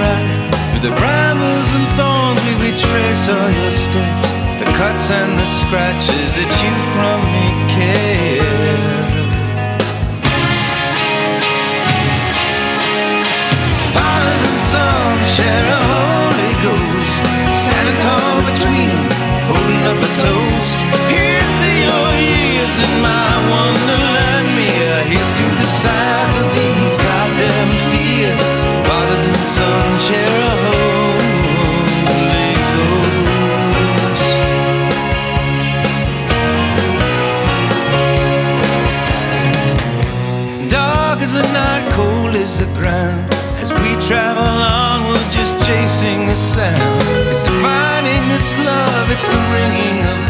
ride Through the brambles and thorns we retrace all your steps. The cuts and the scratches that you from me carry cold as the ground. As we travel on, we're just chasing the sound. It's defining this love, it's the ringing of